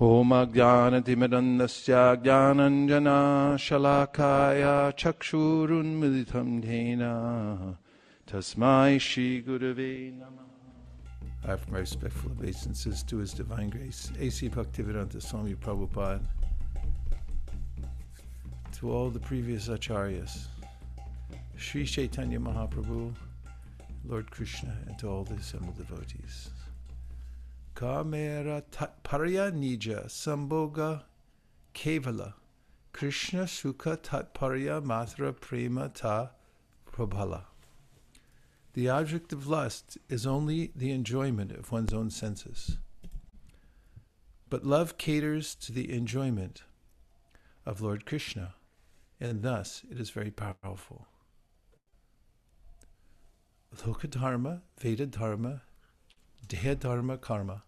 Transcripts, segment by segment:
होमज्ञानतिमिरन्दस्य ज्ञानञ्जना शलाकाय चक्षुरुन्मिलितं येन तस्मै श्रीगुरवे नमः I have my respectful obeisances to His Divine Grace, A.C. Bhaktivedanta Swami Prabhupada, to all the previous acharyas, Sri Chaitanya Mahaprabhu, Lord Krishna, and to all the assembled devotees. Kamera Tatparya Nija Sambhoga Kevala Krishna Sukha Tatparya Matra Prema Ta Prabhala. The object of lust is only the enjoyment of one's own senses. But love caters to the enjoyment of Lord Krishna, and thus it is very powerful. Lokadharma, Veda Dharma, Deha Dharma Karma,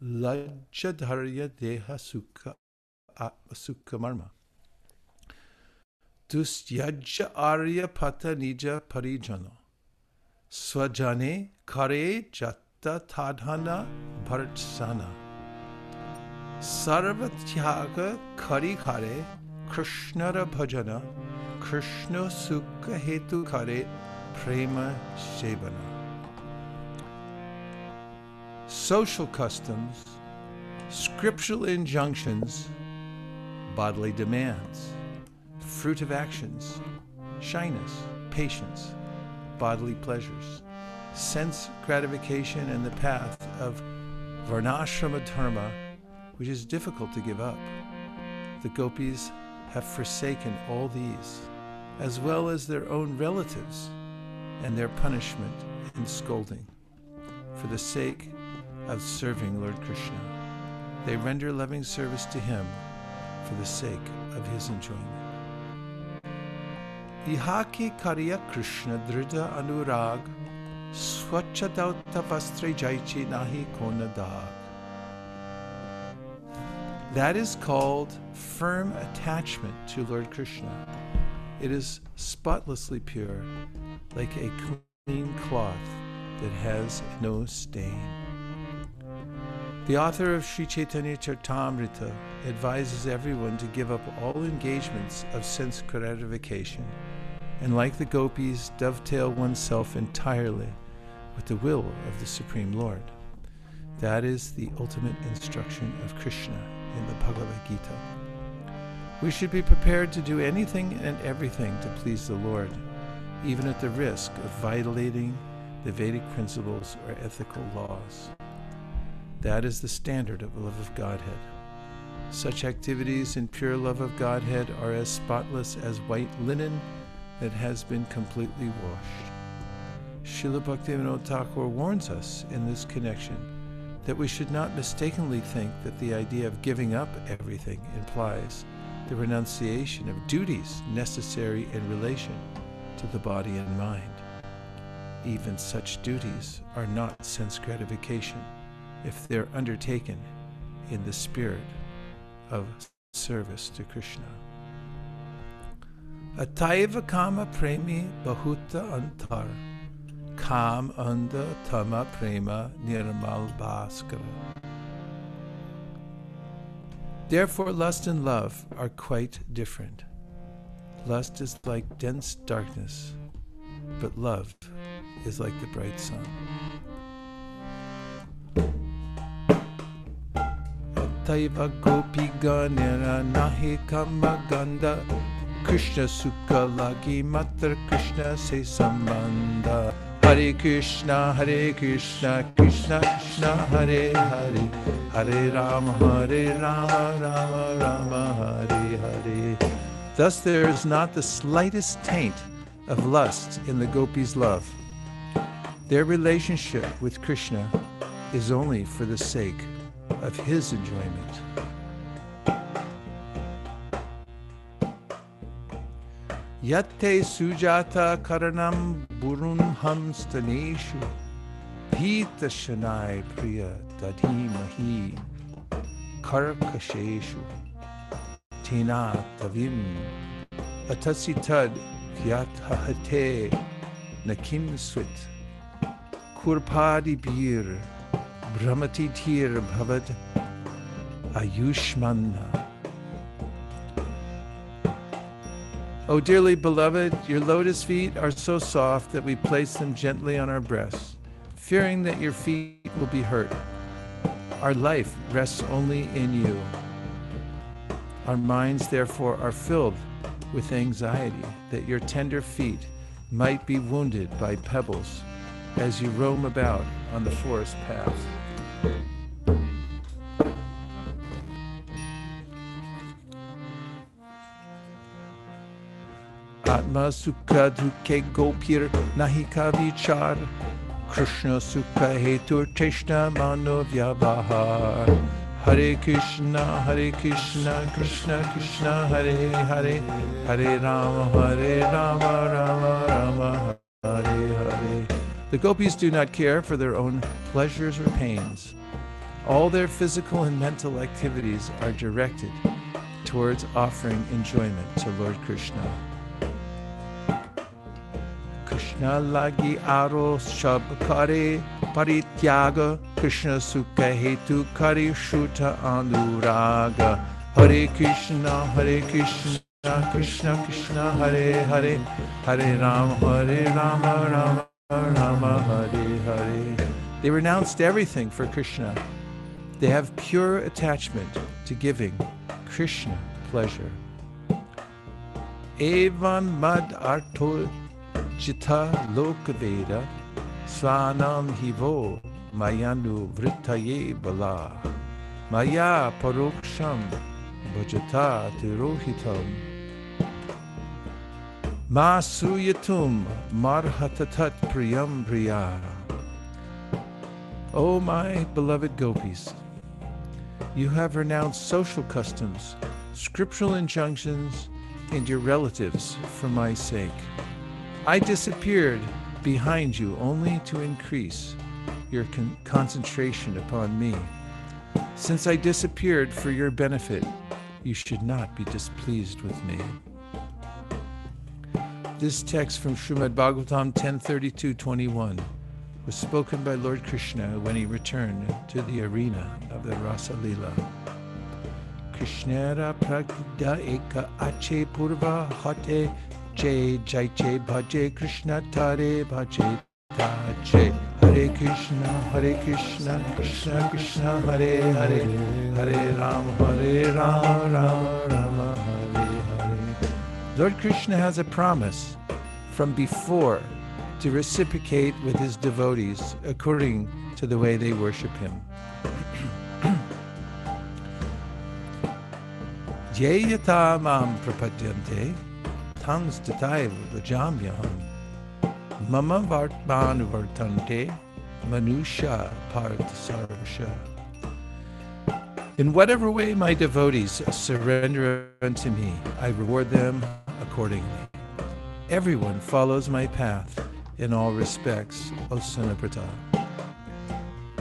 Lajjadharya Deha Sukha Atma Sukha Marma. Dustyajya Arya Pata Nija Parijano. Swajane Kare Jatta Tadhana Bhartsana. Sarvatyaga Kari Kare Krishnara Bhajana Krishna Sukha Hetu Kare Prema Sevana. Social customs, scriptural injunctions, bodily demands, fruit of actions, shyness, patience, bodily pleasures, sense gratification, and the path of varnashrama dharma, which is difficult to give up. The gopis have forsaken all these, as well as their own relatives and their punishment and scolding, for the sake of serving Lord Krishna. They render loving service to him for the sake of his enjoyment. Ihaki Karya Krishna Drida Anurag Swachadauta Vastre Jaichi Nahi Kona Dag. That is called firm attachment to Lord Krishna. It is spotlessly pure, like a clean cloth that has no stain. The author of Sri Chaitanya Charitamrita advises everyone to give up all engagements of sense gratification and, like the gopis, dovetail oneself entirely with the will of the Supreme Lord. That is the ultimate instruction of Krishna in the Bhagavad Gita. We should be prepared to do anything and everything to please the Lord, even at the risk of violating the Vedic principles or ethical laws. That is the standard of the love of Godhead. Such activities in pure love of Godhead are as spotless as white linen that has been completely washed. Srila Bhaktivinoda Thakur warns us in this connection that we should not mistakenly think that the idea of giving up everything implies the renunciation of duties necessary in relation to the body and mind. Even such duties are not sense gratification if they're undertaken in the spirit of service to Krishna. Ataiva kama premi bahuta antar kam anda tama prema nirmal bhaskara. Therefore, lust and love are quite different. Lust is like dense darkness, but love is like the bright sun. Taiva gopi ganera nahi kama ganda. Krishna Krishna se Hare Krishna Hare Krishna Krishna Krishna Hare Hare. Hare Rama Hare Rama Rama Rama Hare Hare. Thus there is not the slightest taint of lust in the gopis' love. Their relationship with Krishna is only for the sake of his enjoyment. Yatte sujata karanam burunham staneshu pita shanai priya dadhimahi karkasheshu tina tavim atasitad kyatahate nakim swit kurpadi bir Brahmati Tir Bhavad Ayushmanna. O dearly beloved, your lotus feet are so soft that we place them gently on our breasts, fearing that your feet will be hurt. Our life rests only in you. Our minds, therefore, are filled with anxiety that your tender feet might be wounded by pebbles as you roam about on the forest path. Atma Sukha Dukhe Gopir Nahika Vichar. Krishna Sukha Hetur Teshna Mano Vyavahar Hare Krishna Hare Krishna Krishna Krishna Hare Hare. Hare Rama Hare Rama Rama Rama Hare Hare The gopis do not care for their own pleasures or pains. All their physical and mental activities are directed towards offering enjoyment to Lord Krishna. Krishna lagi aro shab kare parityaga Krishna sukha hetu kare shuta anuraga Hare Krishna Hare Krishna Krishna Krishna Hare Hare Hare Rama Hare Rama Rama They renounced everything for Krishna. They have pure attachment to giving Krishna pleasure. Evan mad arto Jita Lokaveda Svanam Hivo Mayanu Vrittaye Bala Maya Paroksham Bhajata Tirohitam Masuyatum Marhatatat Priyam Priya O my beloved gopis, you have renounced social customs, scriptural injunctions, and your relatives for my sake. I disappeared behind you only to increase your con- concentration upon me. Since I disappeared for your benefit, you should not be displeased with me. This text from Srimad Bhagavatam 1032.21 was spoken by Lord Krishna when he returned to the arena of the Rasa Lila. Krishnara pragda eka ache purva hate Jai Jai Jai Bhaje Krishna Tare Bhaje Tache Hare Krishna Hare Krishna Krishna Krishna Hare Hare Hare Ram Hare Ram Ram Ram Lord Krishna has a promise from before to reciprocate with his devotees according to the way they worship him. Jayata mam prapadyante tongues tataiva vajamyaham. Mama vartman vartante manusha parthasarvasha. In whatever way my devotees surrender unto me, I reward them accordingly. Everyone follows my path in all respects, O Sunaprata.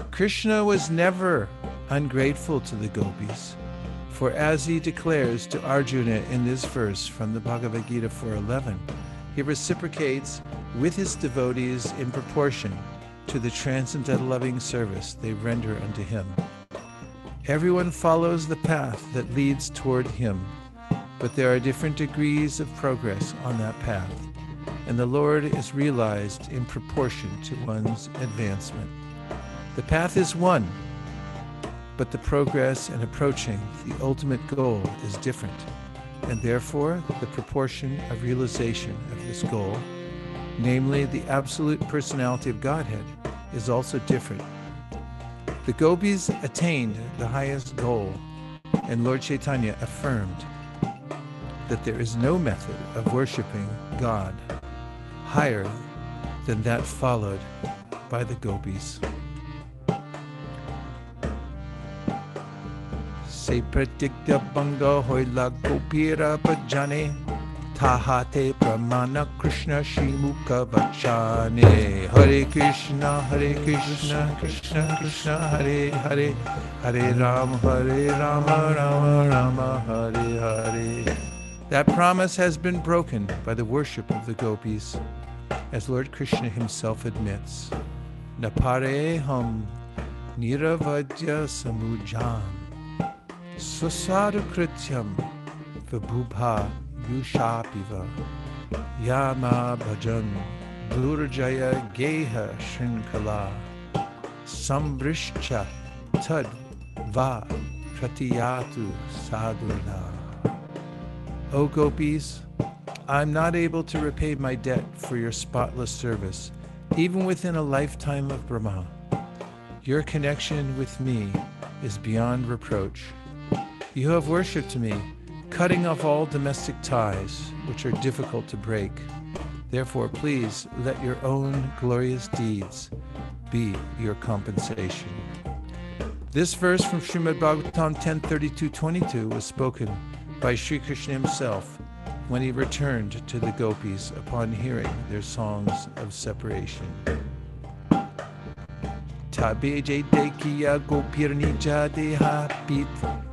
Krishna was never ungrateful to the gopis. For as he declares to Arjuna in this verse from the Bhagavad Gita 4.11, he reciprocates with his devotees in proportion to the transcendental loving service they render unto him. Everyone follows the path that leads toward him, but there are different degrees of progress on that path, and the Lord is realized in proportion to one's advancement. The path is one, but the progress in approaching the ultimate goal is different, and therefore the proportion of realization of this goal, namely the absolute personality of Godhead, is also different. The gopis attained the highest goal, and Lord Chaitanya affirmed that there is no method of worshiping God higher than that followed by the gopis. Se pratikya banga hoila gopira bhajane Krishna Hare Krishna Hare Krishna Krishna Krishna Hare Hare. Hare Ram Hare Rama Rama Rama Hare Hare. That promise has been broken by the worship of the gopis as Lord Krishna himself admits. Napare hum niravadya samujam Susadu krityam vibhubha yushapiva yama bhajan durjaya geha shrinkala sambrishcha tad va pratiyatu sadhuna. O gopis, I'm not able to repay my debt for your spotless service, even within a lifetime of Brahma. Your connection with me is beyond reproach. You have worshipped me, cutting off all domestic ties, which are difficult to break. Therefore, please let your own glorious deeds be your compensation. This verse from Srimad Bhagavatam 10.32.22 was spoken by Sri Krishna himself when he returned to the gopis upon hearing their songs of separation. Tabe je dekiya gopirni deha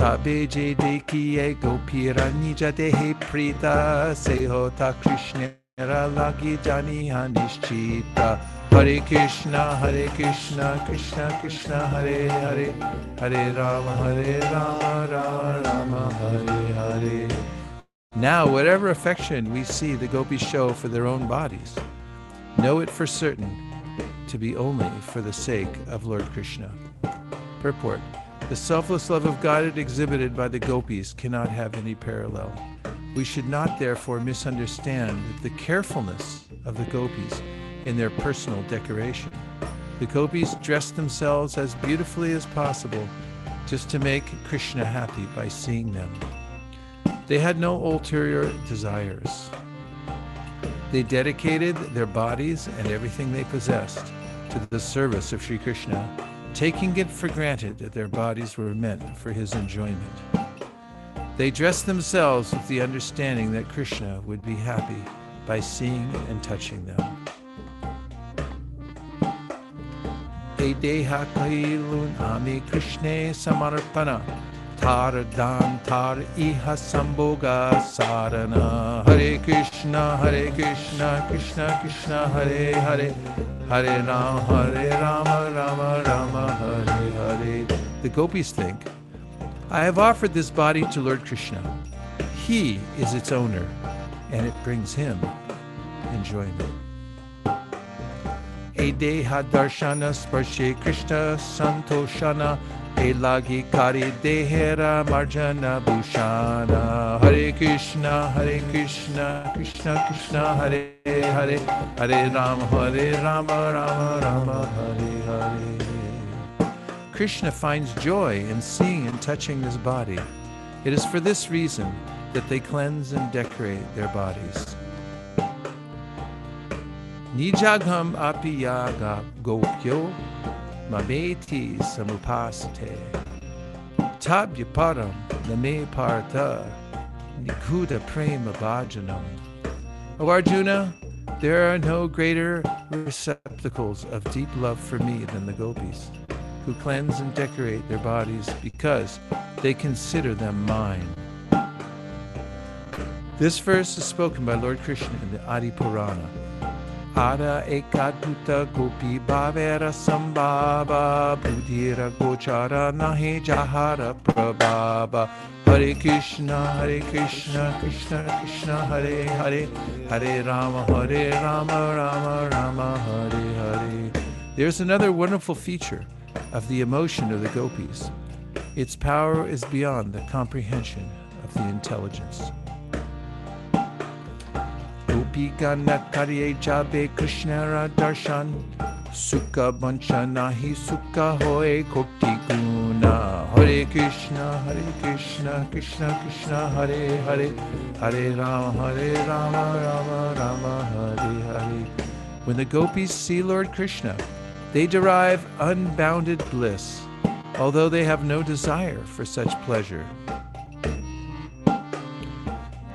pit. Tabe je dekiye gopirani dehe prita sehota Krishna. Hare Krishna, Hare Krishna, Krishna Krishna, Hare Hare, Hare Rama, Hare Rama, Rama Rama, Hare Hare. Now, whatever affection we see the gopis show for their own bodies, know it for certain to be only for the sake of Lord Krishna. Purport The selfless love of God exhibited by the gopis cannot have any parallel. We should not therefore misunderstand the carefulness of the gopis in their personal decoration. The gopis dressed themselves as beautifully as possible just to make Krishna happy by seeing them. They had no ulterior desires. They dedicated their bodies and everything they possessed to the service of Sri Krishna, taking it for granted that their bodies were meant for his enjoyment. They dressed themselves with the understanding that Krishna would be happy by seeing and touching them. deha kailun ami krishne samarpana tar dan tar iha samboga sarana hare krishna hare krishna krishna krishna hare hare hare hare rama rama rama hare hare. The gopis think i have offered this body to lord krishna. He is its owner and it brings him enjoyment. E deha darshana sparshe krishna santoshana e kari dehera marjana bhushana hare krishna hare krishna krishna krishna hare hare. Hare ram hare rama rama rama hare hare. Krishna finds joy in seeing and touching his body. It is for this reason that they cleanse and decorate their bodies. Nijagham apiyaga gopyo mameti samupasate. Tabyaparam name partha nikuda prema bhajanam. O Arjuna, there are no greater receptacles of deep love for me than the gopis, who cleanse and decorate their bodies because they consider them mine. This verse is spoken by Lord Krishna in the Adi Purana. Ara ekaduta gopi bhavera sambhava budhira gochara nahi jahara prabhava Hare Krishna, Hare Krishna, Krishna Krishna, Hare Hare, Hare Rama, Hare Rama, Rama Rama, Hare Hare. There's another wonderful feature of the emotion of the gopis. Its power is beyond the comprehension of the intelligence. Jabe Krishna Darshan Sukha Sukha Hoye Kokti Guna. Hare Krishna Hare Krishna Krishna Krishna Hare Hare. Hare Rama Hare Rama Rama Rama Hare Hare. When the gopis see Lord Krishna, they derive unbounded bliss, although they have no desire for such pleasure.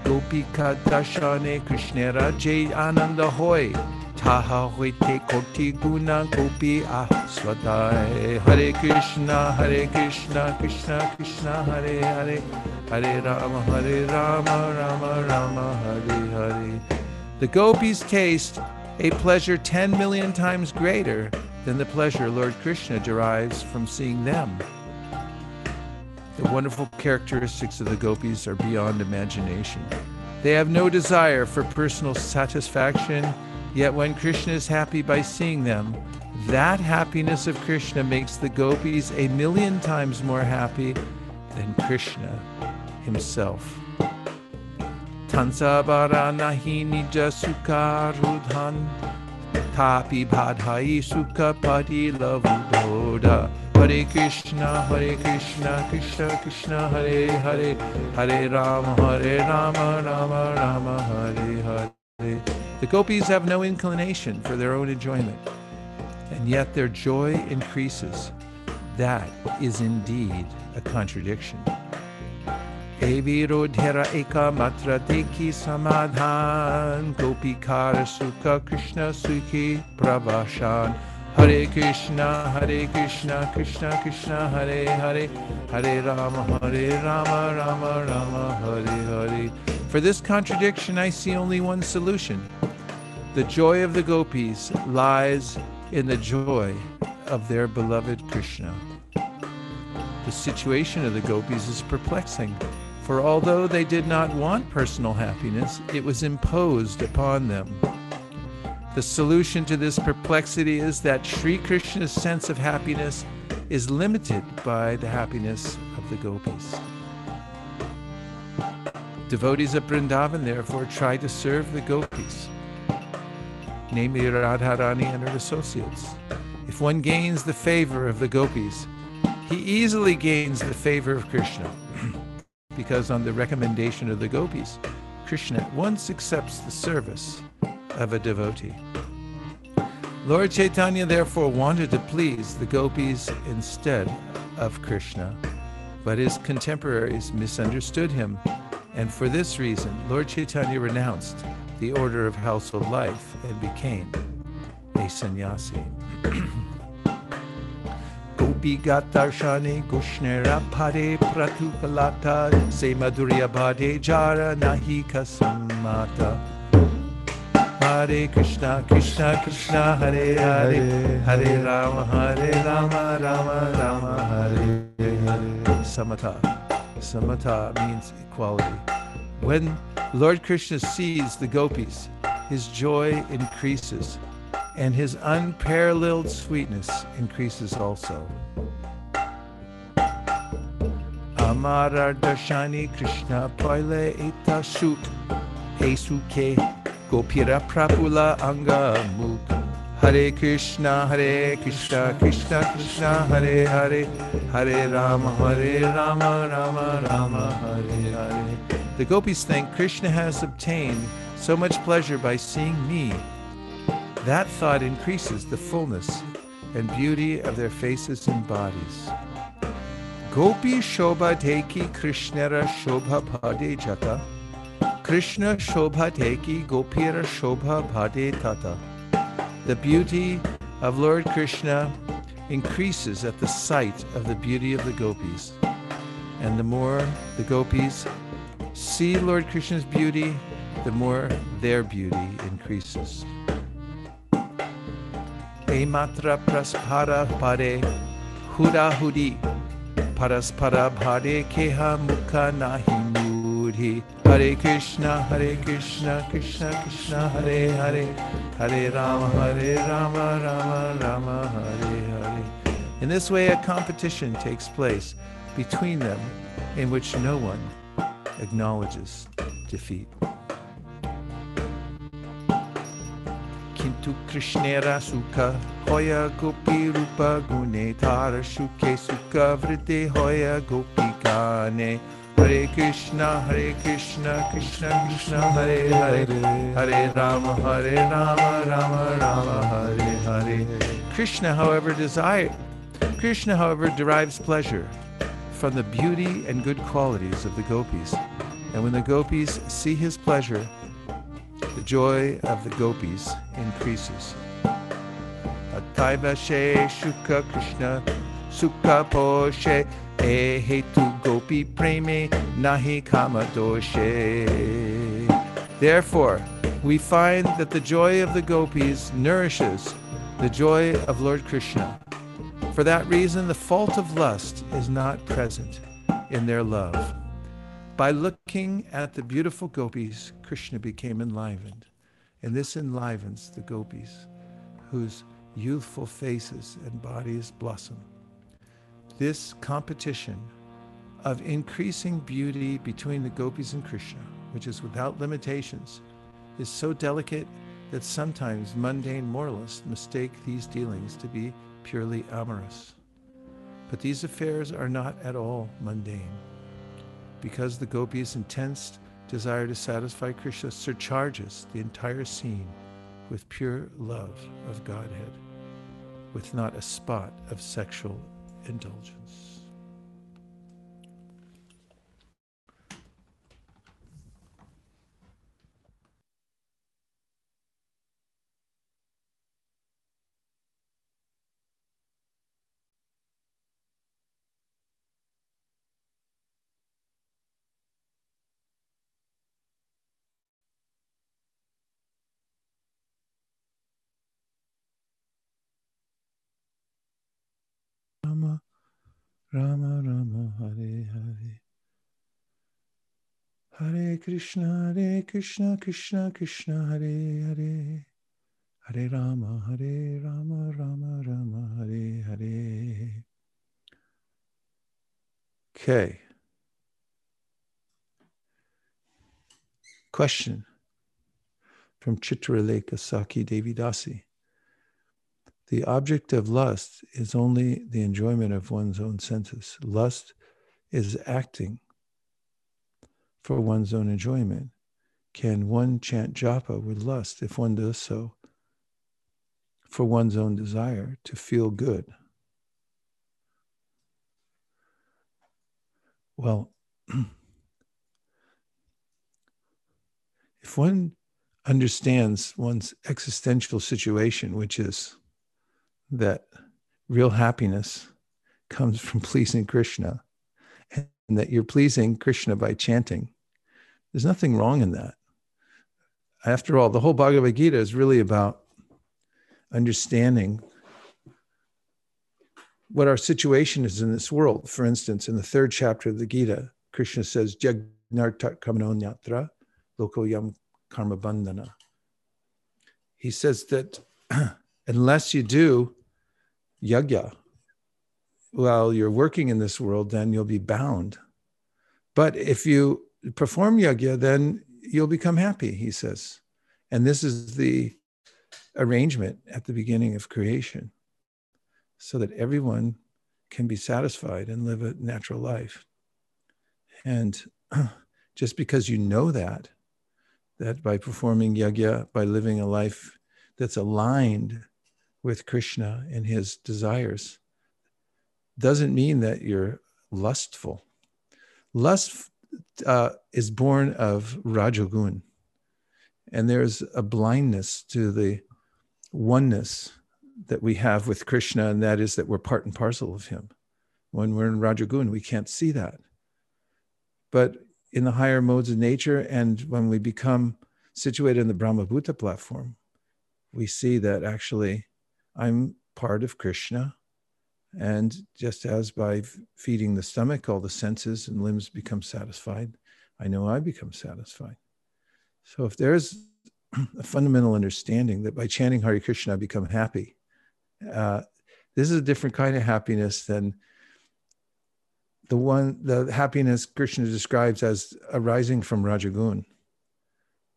Gopika Dashane Krishna Raje Ananda Hoy. Taha Hoite Koti Guna Gopi Aswadai Hare Krishna Hare Krishna Krishna Krishna Hare Hare. Hare Rama Hare Rama Rama Rama Hare Hare. The gopis taste a pleasure 10 million times greater than the pleasure Lord Krishna derives from seeing them. The wonderful characteristics of the gopis are beyond imagination. They have no desire for personal satisfaction, yet when Krishna is happy by seeing them, that happiness of Krishna makes the gopis a million times more happy than Krishna himself. Tansabara nahi nija sukarudhan tapi. Hare Krishna, Hare Krishna, Krishna Krishna, Hare Hare, Hare Rama, Hare Rama, Rama Rama, Hare Hare. The gopis have no inclination for their own enjoyment, and yet their joy increases. That is indeed a contradiction. Evirodhera eka matra deki samadhan, gopikara sukha Krishna sukhi pravashan. Hare Krishna, Hare Krishna, Krishna Krishna, Hare Hare, Hare Rama, Hare Rama, Rama Rama, Hare Hare. For this contradiction, I see only one solution. The joy of the gopis lies in the joy of their beloved Krishna. The situation of the gopis is perplexing, for although they did not want personal happiness, it was imposed upon them. The solution to this perplexity is that Sri Krishna's sense of happiness is limited by the happiness of the gopis. Devotees of Vrindavan therefore try to serve the gopis, namely Radharani and her associates. If one gains the favor of the gopis, he easily gains the favor of Krishna, because on the recommendation of the gopis, Krishna at once accepts the service of a devotee. Lord Chaitanya therefore wanted to please the gopis instead of Krishna, but his contemporaries misunderstood him, and for this reason, Lord Chaitanya renounced the order of household life and became a sannyasi. Gopi Gatarshane Gushnera Pade Pratupalata Se Madhurya Bade Jara Nahi Kasamata Hare Krishna, Krishna Krishna, Hare Hare, Hare Rama, Hare Rama, Rama Rama, Hare. Samatha. Samatha means equality. When Lord Krishna sees the gopis, his joy increases, and his unparalleled sweetness increases also. Amara Darshani Krishna Paile Eta Suk Esuke Gopira Prabhula Anga Muk. Hare Krishna, Hare Krishna, Krishna Krishna, Hare Hare, Hare Rama, Hare Rama, Rama Rama, Hare Hare. The gopis think Krishna has obtained so much pleasure by seeing me. That thought increases the fullness and beauty of their faces and bodies. Gopi Shobha Deki Krishnara Shobha Pade Jata. Krishna Shobha Teki Gopira Shobha Bhade Tata. The beauty of Lord Krishna increases at the sight of the beauty of the gopis. And the more the gopis see Lord Krishna's beauty, the more their beauty increases. Ematra praspara pare huda hudi paraspara bhade keha mukha nahi mudhi Hare Krishna Hare Krishna Krishna Krishna Hare Hare. Hare Rama Hare Rama Rama Rama Hare Hare. In this way a competition takes place between them in which no one acknowledges defeat. Kintu Krishnera Sukha Hoya Gopi Rupa Gune Tara Shuke Sukha Vrite Hoya Gopi Gane. Hare Krishna Hare Krishna Krishna Krishna Hare Hare. Hare Rama Hare Rama Rama Rama Hare Hare. Krishna however desire Krishna however derives pleasure from the beauty and good qualities of the gopis. And when the gopis see his pleasure, the joy of the gopis increases. Ataiva she shuka Krishna sukha poshe e hetu gopi preme nahi kama doshe. Therefore, we find that the joy of the gopis nourishes the joy of Lord Krishna. For that reason, the fault of lust is not present. in their love. By looking at the beautiful gopis, Krishna became enlivened. And this enlivens the gopis, whose youthful faces and bodies blossom. This competition of increasing beauty between the gopis and Krishna, which is without limitations, is so delicate that sometimes mundane moralists mistake these dealings to be purely amorous. But these affairs are not at all mundane. Because the gopis' intense desire to satisfy Krishna surcharges the entire scene with pure love of Godhead, with not a spot of sexual indulgence. Rama, Rama, Hare Hare. Hare Krishna, Hare Krishna, Krishna Krishna, Hare Hare. Hare Rama, Hare Rama, Rama Rama, Hare Hare. Okay. Question from Chitraleka Saki Devidasi. The object of lust is only the enjoyment of one's own senses. Lust is acting for one's own enjoyment. Can one chant japa with lust if one does so for one's own desire to feel good? Well, if one understands one's existential situation, which is that real happiness comes from pleasing Krishna and that you're pleasing Krishna by chanting. There's nothing wrong in that. After all, the whole Bhagavad Gita is really about understanding what our situation is in this world. For instance, in the third chapter of the Gita, Krishna says, Jagnartat kamanonyatra lokoyam karma bandhana. He says that unless you do yajna while you're working in this world, then you'll be bound. But if you perform yajna, then you'll become happy, he says. And this is the arrangement at the beginning of creation so that everyone can be satisfied and live a natural life. And just because you know that, that by performing yajna, by living a life that's aligned with Krishna and his desires, doesn't mean that you're lustful. Lust uh, is born of Rajogun, and there's a blindness to the oneness that we have with Krishna, and that is that we're part and parcel of him. When we're in Rajogun, we can't see that. But in the higher modes of nature, and when we become situated in the Brahma Bhuta platform, we see that actually I'm part of Krishna. And just as by feeding the stomach, all the senses and limbs become satisfied, I know I become satisfied. So if there's a fundamental understanding that by chanting Hare Krishna, I become happy, uh, this is a different kind of happiness than the one, the happiness Krishna describes as arising from Rajagun.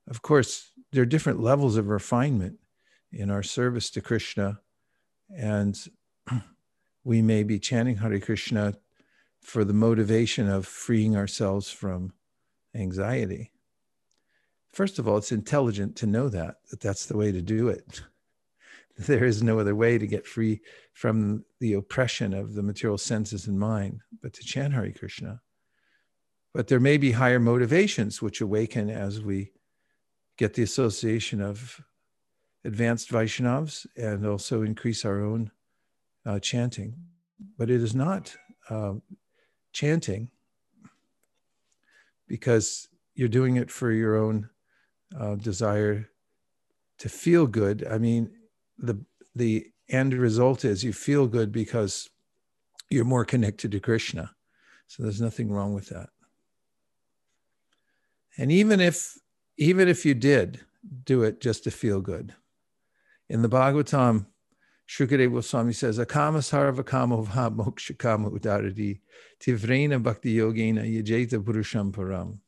Of course, there are different levels of refinement in our service to Krishna and we may be chanting Hare Krishna for the motivation of freeing ourselves from anxiety. First of all, it's intelligent to know that, that that's the way to do it. There is no other way to get free from the oppression of the material senses and mind, but to chant Hare Krishna. But there may be higher motivations which awaken as we get the association of advanced Vaishnavas and also increase our own uh, chanting. But it is not uh, chanting because you're doing it for your own uh, desire to feel good. I mean, the the end result is you feel good because you're more connected to Krishna. So there's nothing wrong with that. And even if even if you did do it just to feel good, in the Bhagavatam, Shukadeva Goswami says, Akama sarva kama va moksha kama udaradi tivrena bhakti yogena yajeta purusham param.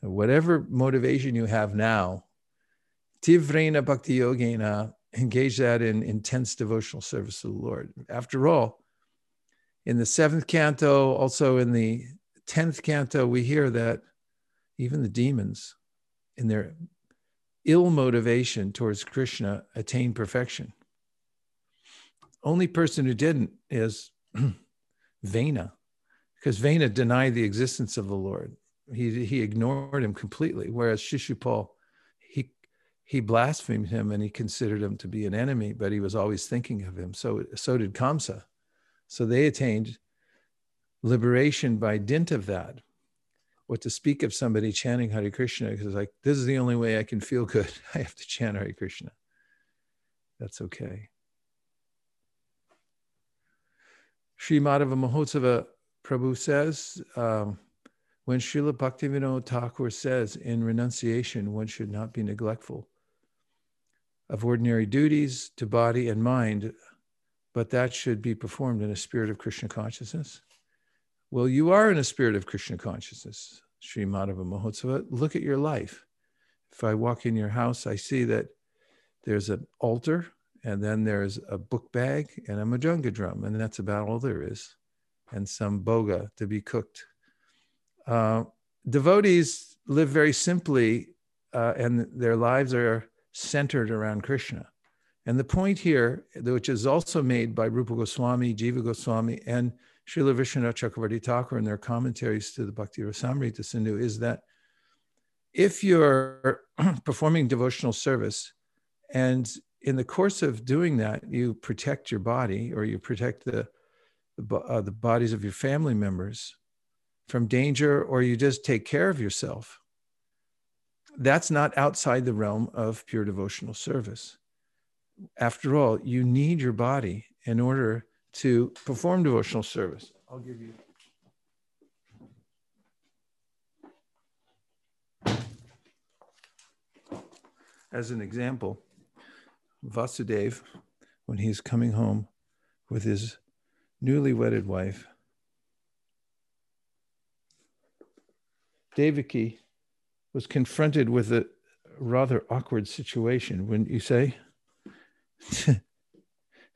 Whatever motivation you have now, tivrena bhakti yogena, engage that in intense devotional service to the Lord. After all, in the seventh canto, also in the tenth canto, we hear that even the demons, in their ill motivation towards Krishna, attain perfection. Only person who didn't is Vena, because Vena denied the existence of the Lord. He, he ignored him completely, whereas Shishupal, he, he blasphemed him and he considered him to be an enemy, but he was always thinking of him. So, so did Kamsa. So they attained liberation by dint of that what to speak of somebody chanting Hare Krishna because like this is the only way I can feel good. I have to chant Hare Krishna. That's okay. Sri Madhava Mahotsava Prabhu says, um, when Srila Bhaktivinoda Thakur says in renunciation, one should not be neglectful of ordinary duties to body and mind, but that should be performed in a spirit of Krishna consciousness. Well, you are in a spirit of Krishna consciousness, Sri Madhava Mahotsava. Look at your life. If I walk in your house, I see that there's an altar, and then there's a book bag and a mridanga drum, and that's about all there is, and some boga to be cooked. Uh, devotees live very simply, uh, and their lives are centered around Krishna. And the point here, which is also made by Rupa Goswami, Jiva Goswami, and Srila Vishwanath Chakravarti Thakur in their commentaries to the Bhakti Rasamrita Sindhu is that if you're performing devotional service and in the course of doing that, you protect your body or you protect the, the, uh, the bodies of your family members from danger or you just take care of yourself, that's not outside the realm of pure devotional service. After all, you need your body in order to perform devotional service. I'll give you. As an example, Vasudev, when he's coming home with his newly wedded wife, Devaki was confronted with a rather awkward situation, wouldn't you say?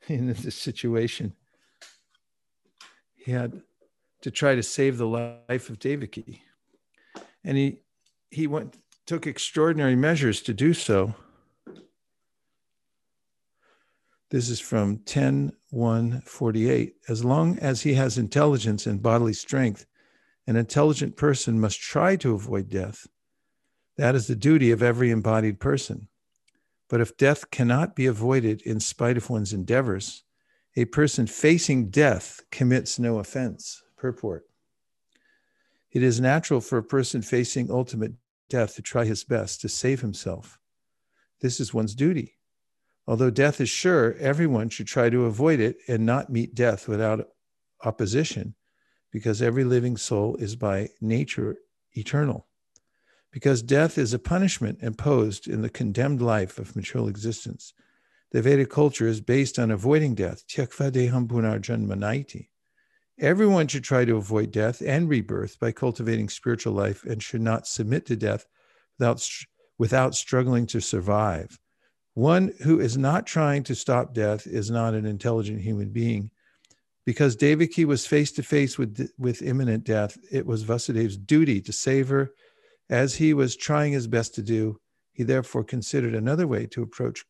in this situation, he had to try to save the life of Devaki. And he he went took extraordinary measures to do so. This is from 10 48. As long as he has intelligence and bodily strength, an intelligent person must try to avoid death. That is the duty of every embodied person. But if death cannot be avoided in spite of one's endeavors, a person facing death commits no offense. Purport. It is natural for a person facing ultimate death to try his best to save himself. This is one's duty. Although death is sure, everyone should try to avoid it and not meet death without opposition, because every living soul is by nature eternal. Because death is a punishment imposed in the condemned life of material existence the Vedic culture is based on avoiding death. Everyone should try to avoid death and rebirth by cultivating spiritual life and should not submit to death without, without struggling to survive. One who is not trying to stop death is not an intelligent human being. Because Devaki was face to face with, with imminent death, it was Vasudev's duty to save her. As he was trying his best to do, he therefore considered another way to approach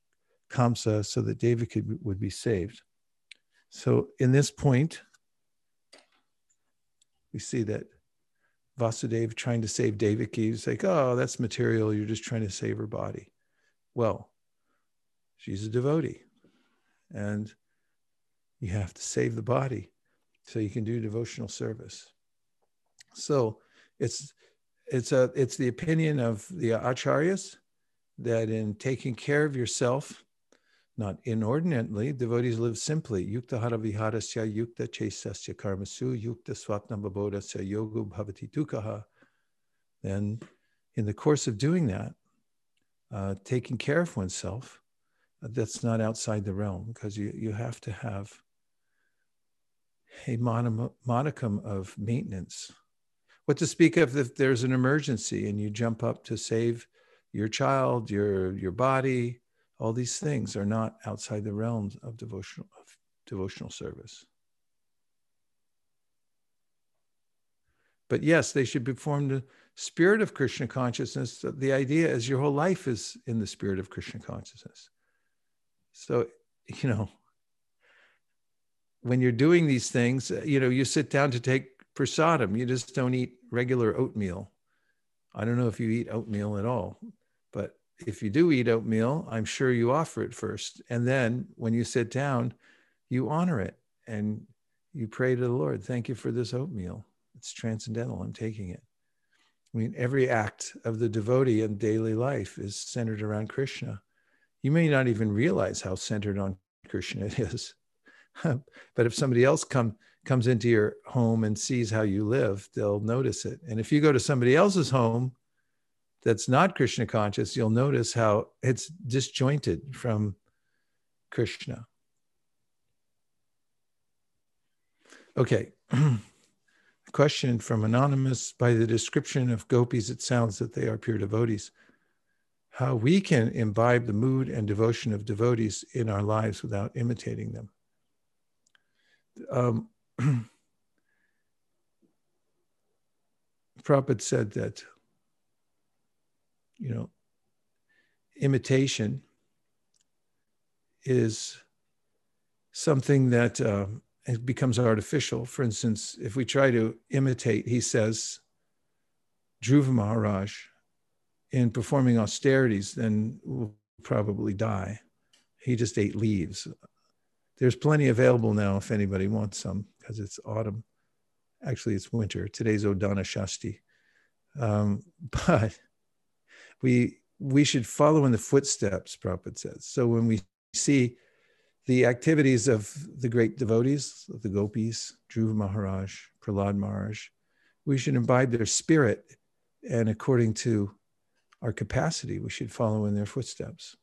Kamsa so that Devaki could, would be saved. So in this point, we see that Vasudev trying to save Devaki, he's like, oh, that's material. You're just trying to save her body. Well, she's a devotee. And you have to save the body so you can do devotional service. So it's it's a it's the opinion of the acharyas that in taking care of yourself not inordinately. Devotees live simply. Yukta hara viharasya, yukta chesasya karmasu, yukta swapna babodasya yogu bhavati dukkha. Then, in the course of doing that, uh, taking care of oneself, uh, that's not outside the realm because you, you have to have a modicum of maintenance. What to speak of if there's an emergency and you jump up to save your child, your your body, all these things are not outside the realms of devotional of devotional service. But yes, they should be formed the spirit of Krishna consciousness. The idea is your whole life is in the spirit of Krishna consciousness. So, you know, when you're doing these things, uh, you know, you sit down to take prasadam. You just don't eat regular oatmeal. I don't know if you eat oatmeal at all, if you do eat oatmeal, I'm sure you offer it first. And then when you sit down, you honor it and you pray to the Lord, thank you for this oatmeal. It's transcendental. I'm taking it. I mean, every act of the devotee in daily life is centered around Krishna. You may not even realize how centered on Krishna it is. but if somebody else come, comes into your home and sees how you live, they'll notice it. And if you go to somebody else's home that's not Krishna conscious, you'll notice how it's disjointed from Krishna. Okay. Question from Anonymous By the description of gopis, it sounds that they are pure devotees. How we can imbibe the mood and devotion of devotees in our lives without imitating them. Um, Prabhupada said that you know, imitation is something that uh, becomes artificial. For instance, if we try to imitate, he says, Dhruva Maharaj in performing austerities, then we'll probably die. He just ate leaves. There's plenty available now if anybody wants some because it's autumn. Actually, it's winter. Today's Odana Shasti. Um, but we we should follow in the footsteps, Prabhupada says. So when we see the activities of the great devotees, the gopis, Dhruva Maharaj, Prahlad Maharaj, we should imbibe their spirit, and according to our capacity, we should follow in their footsteps.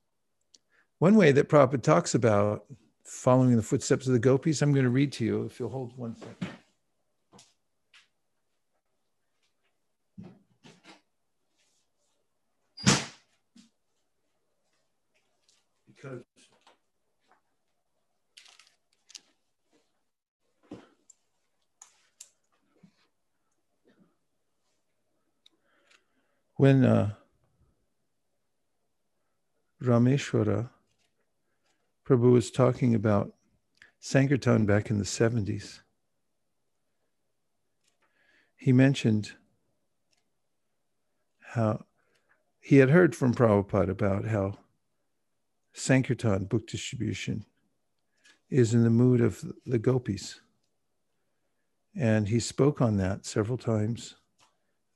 One way that Prabhupada talks about following the footsteps of the gopis, I'm going to read to you, if you'll hold one second. When uh, Rameshwara Prabhu was talking about Sankirtan back in the 70s, he mentioned how he had heard from Prabhupada about how Sankirtan book distribution is in the mood of the gopis. And he spoke on that several times.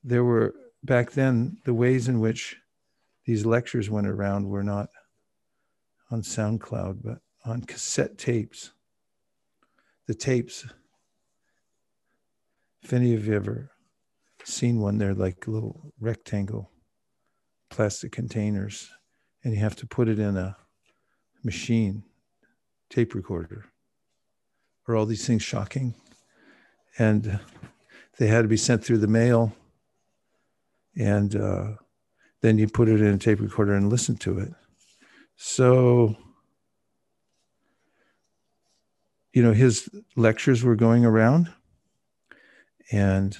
There were, back then, the ways in which these lectures went around were not on SoundCloud, but on cassette tapes. The tapes, if any of you ever seen one, they're like little rectangle plastic containers, and you have to put it in a machine, tape recorder. Are all these things shocking? And they had to be sent through the mail. And uh, then you put it in a tape recorder and listen to it. So, you know, his lectures were going around, and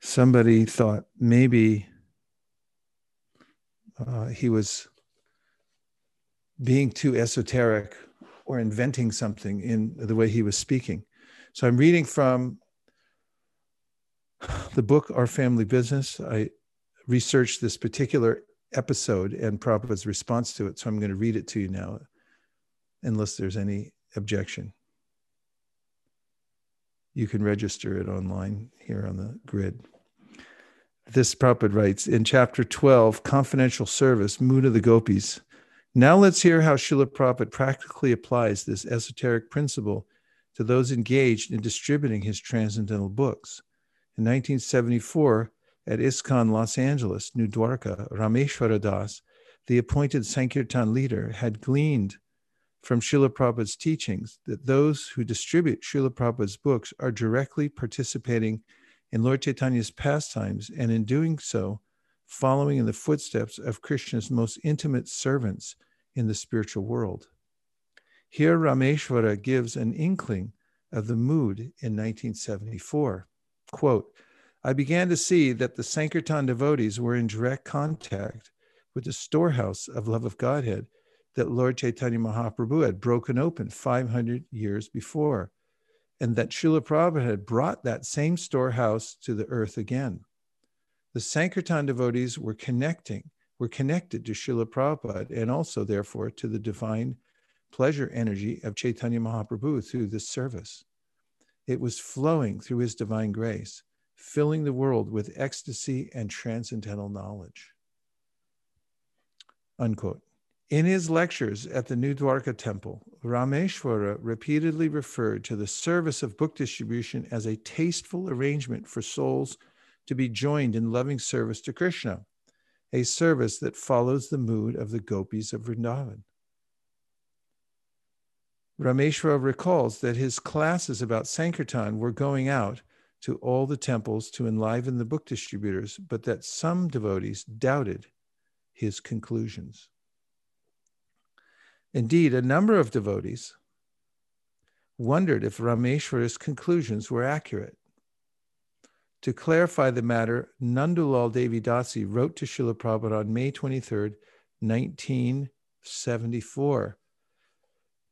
somebody thought maybe uh, he was being too esoteric or inventing something in the way he was speaking. So I'm reading from the book Our Family Business. I researched this particular episode and Prabhupada's response to it. So I'm going to read it to you now, unless there's any objection. You can register it online here on the grid. This Prabhupada writes in chapter 12, Confidential Service, Mood of the Gopis Now let's hear how Srila Prabhupada practically applies this esoteric principle to those engaged in distributing his transcendental books. In 1974, at ISKCON Los Angeles, New Dwarka, Rameshwara Das, the appointed Sankirtan leader, had gleaned from Srila Prabhupada's teachings that those who distribute Srila Prabhupada's books are directly participating in Lord Chaitanya's pastimes, and in doing so, following in the footsteps of Krishna's most intimate servants in the spiritual world. Here, Rameshwara gives an inkling of the mood in 1974. Quote, I began to see that the Sankirtan devotees were in direct contact with the storehouse of love of Godhead that Lord Chaitanya Mahaprabhu had broken open 500 years before, and that Srila Prabhupada had brought that same storehouse to the earth again. The Sankirtan devotees were connecting, were connected to Srila Prabhupada and also, therefore, to the divine pleasure energy of Chaitanya Mahaprabhu through this service. It was flowing through his divine grace, filling the world with ecstasy and transcendental knowledge. Unquote. In his lectures at the New Dwarka temple, Rameshwara repeatedly referred to the service of book distribution as a tasteful arrangement for souls to be joined in loving service to Krishna, a service that follows the mood of the gopis of Vrindavan. Rameshwara recalls that his classes about Sankirtan were going out to all the temples to enliven the book distributors, but that some devotees doubted his conclusions. Indeed, a number of devotees wondered if Rameshwar's conclusions were accurate. To clarify the matter, Nandulal Devi Dasi wrote to Srila Prabhupada on May 23, 1974.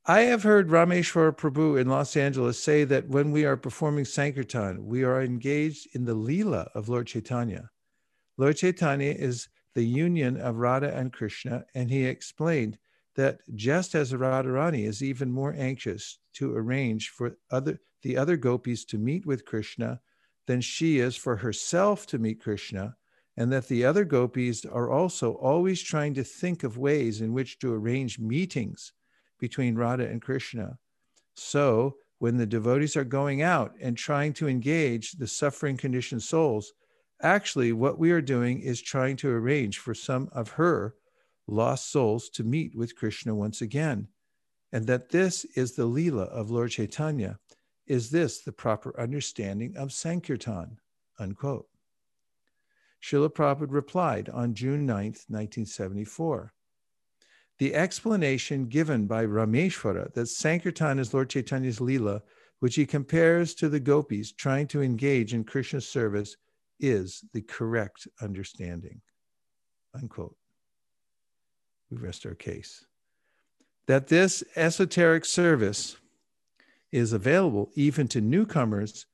I have heard Rameshwar Prabhu in Los Angeles say that when we are performing Sankirtan, we are engaged in the Leela of Lord Chaitanya. Lord Chaitanya is the union of Radha and Krishna, and he explained that just as Radharani is even more anxious to arrange for other the other gopis to meet with Krishna than she is for herself to meet Krishna, and that the other gopis are also always trying to think of ways in which to arrange meetings between Radha and Krishna. So, when the devotees are going out and trying to engage the suffering conditioned souls, actually what we are doing is trying to arrange for some of her lost souls to meet with Krishna once again, and that this is the Leela of Lord Chaitanya. Is this the proper understanding of Sankirtan? Unquote. Srila Prabhupada replied on June 9th, 1974. The explanation given by Rameshwara that Sankirtan is Lord Chaitanya's Leela, which he compares to the gopis trying to engage in Krishna's service, is the correct understanding. Unquote we rest our case. That this esoteric service is available even to newcomers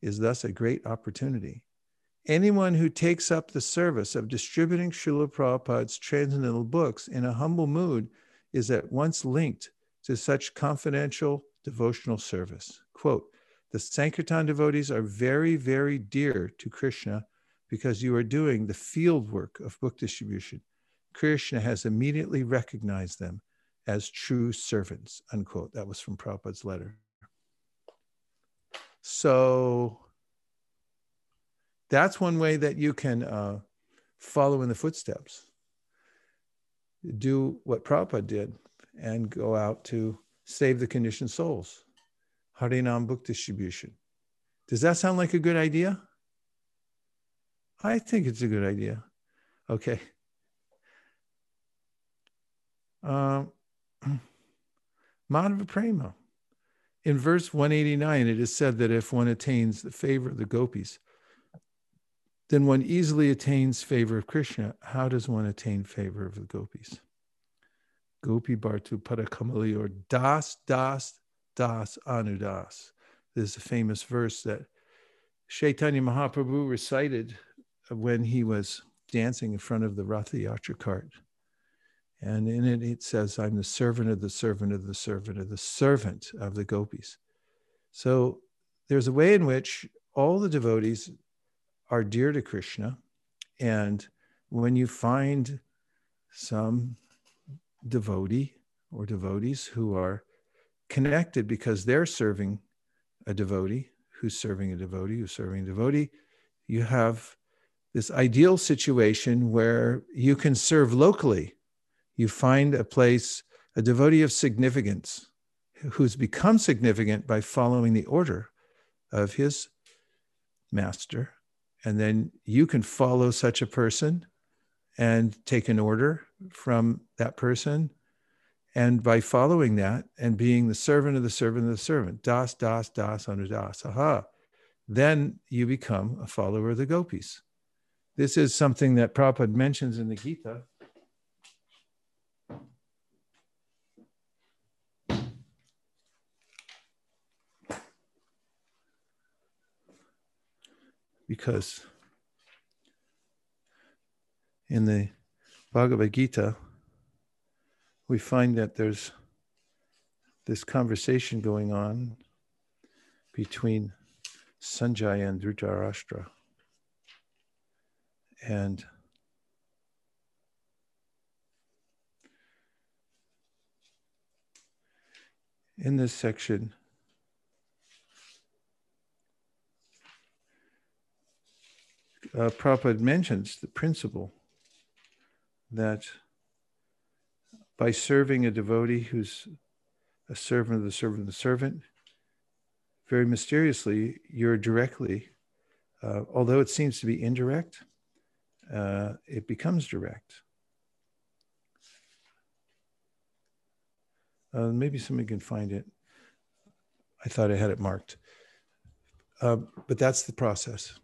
is thus a great opportunity. Anyone who takes up the service of distributing Srila Prabhupada's transcendental books in a humble mood is at once linked to such confidential devotional service. Quote, the Sankirtan devotees are very, very dear to Krishna because you are doing the field work of book distribution. Krishna has immediately recognized them as true servants, unquote. That was from Prabhupada's letter. So that's one way that you can uh, follow in the footsteps. Do what Prabhupada did and go out to save the conditioned souls. Harinam book distribution. Does that sound like a good idea? I think it's a good idea. Okay. Uh, Madhava Prema. In verse 189, it is said that if one attains the favor of the gopis, then one easily attains favor of Krishna. How does one attain favor of the gopis? Gopi Bhartu Padakamalayor Das Das Das Anudas. This is a famous verse that Chaitanya Mahaprabhu recited when he was dancing in front of the Ratha Yatra cart. And in it, it says, I'm the servant of the servant of the servant of the servant of the gopis. So there's a way in which all the devotees are dear to Krishna. And when you find some devotee or devotees who are connected because they're serving a devotee who's serving a devotee who's serving a devotee. You have this ideal situation where you can serve locally. You find a place, a devotee of significance who's become significant by following the order of his master. And then you can follow such a person and take an order from that person. And by following that and being the servant of the servant of the servant, das, das, das, under das, aha, then you become a follower of the gopis. This is something that Prabhupada mentions in the Gita. Because in the Bhagavad Gita, we find that there's this conversation going on between Sanjay and Dhritarashtra. And in this section, uh, Prabhupada mentions the principle that by serving a devotee who's a servant of the servant of the servant, very mysteriously, you're directly, uh, although it seems to be indirect, uh, it becomes direct. Uh, maybe somebody can find it. I thought I had it marked. Uh, but that's the process.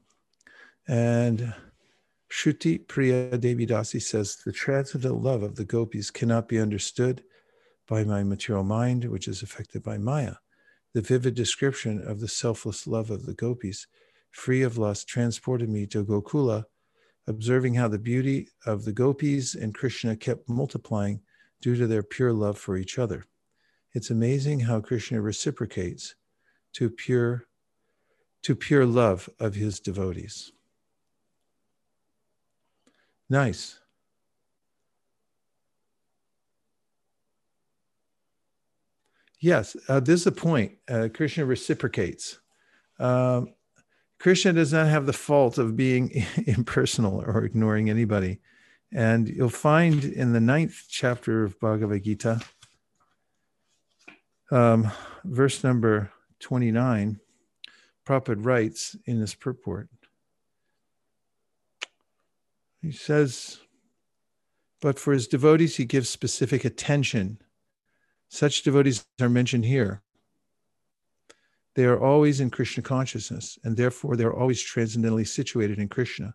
And Shruti Priya Devi Dasi says the transcendental love of the gopis cannot be understood by my material mind, which is affected by Maya. The vivid description of the selfless love of the gopis, free of lust, transported me to Gokula observing how the beauty of the gopis and Krishna kept multiplying due to their pure love for each other. It's amazing how Krishna reciprocates to pure to pure love of his devotees. Nice. Yes, uh, this is a point. Uh, Krishna reciprocates. Um, Krishna does not have the fault of being impersonal or ignoring anybody. And you'll find in the ninth chapter of Bhagavad Gita, um, verse number 29, Prabhupada writes in his purport, he says, but for his devotees, he gives specific attention. Such devotees are mentioned here. They are always in Krishna consciousness, and therefore they're always transcendently situated in Krishna.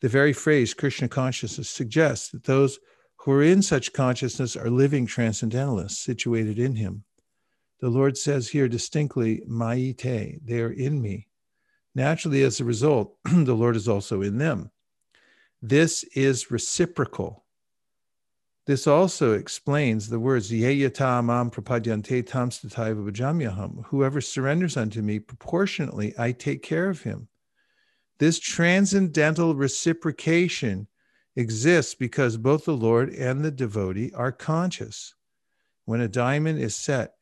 The very phrase Krishna consciousness suggests that those who are in such consciousness are living transcendentalists situated in Him. The Lord says here distinctly, Maite, they are in me. Naturally, as a result, the Lord is also in them. This is reciprocal. This also explains the words Yeyata mam prapadyante tam bhajamyaham. Whoever surrenders unto me proportionately, I take care of him. This transcendental reciprocation exists because both the Lord and the devotee are conscious. When a diamond is set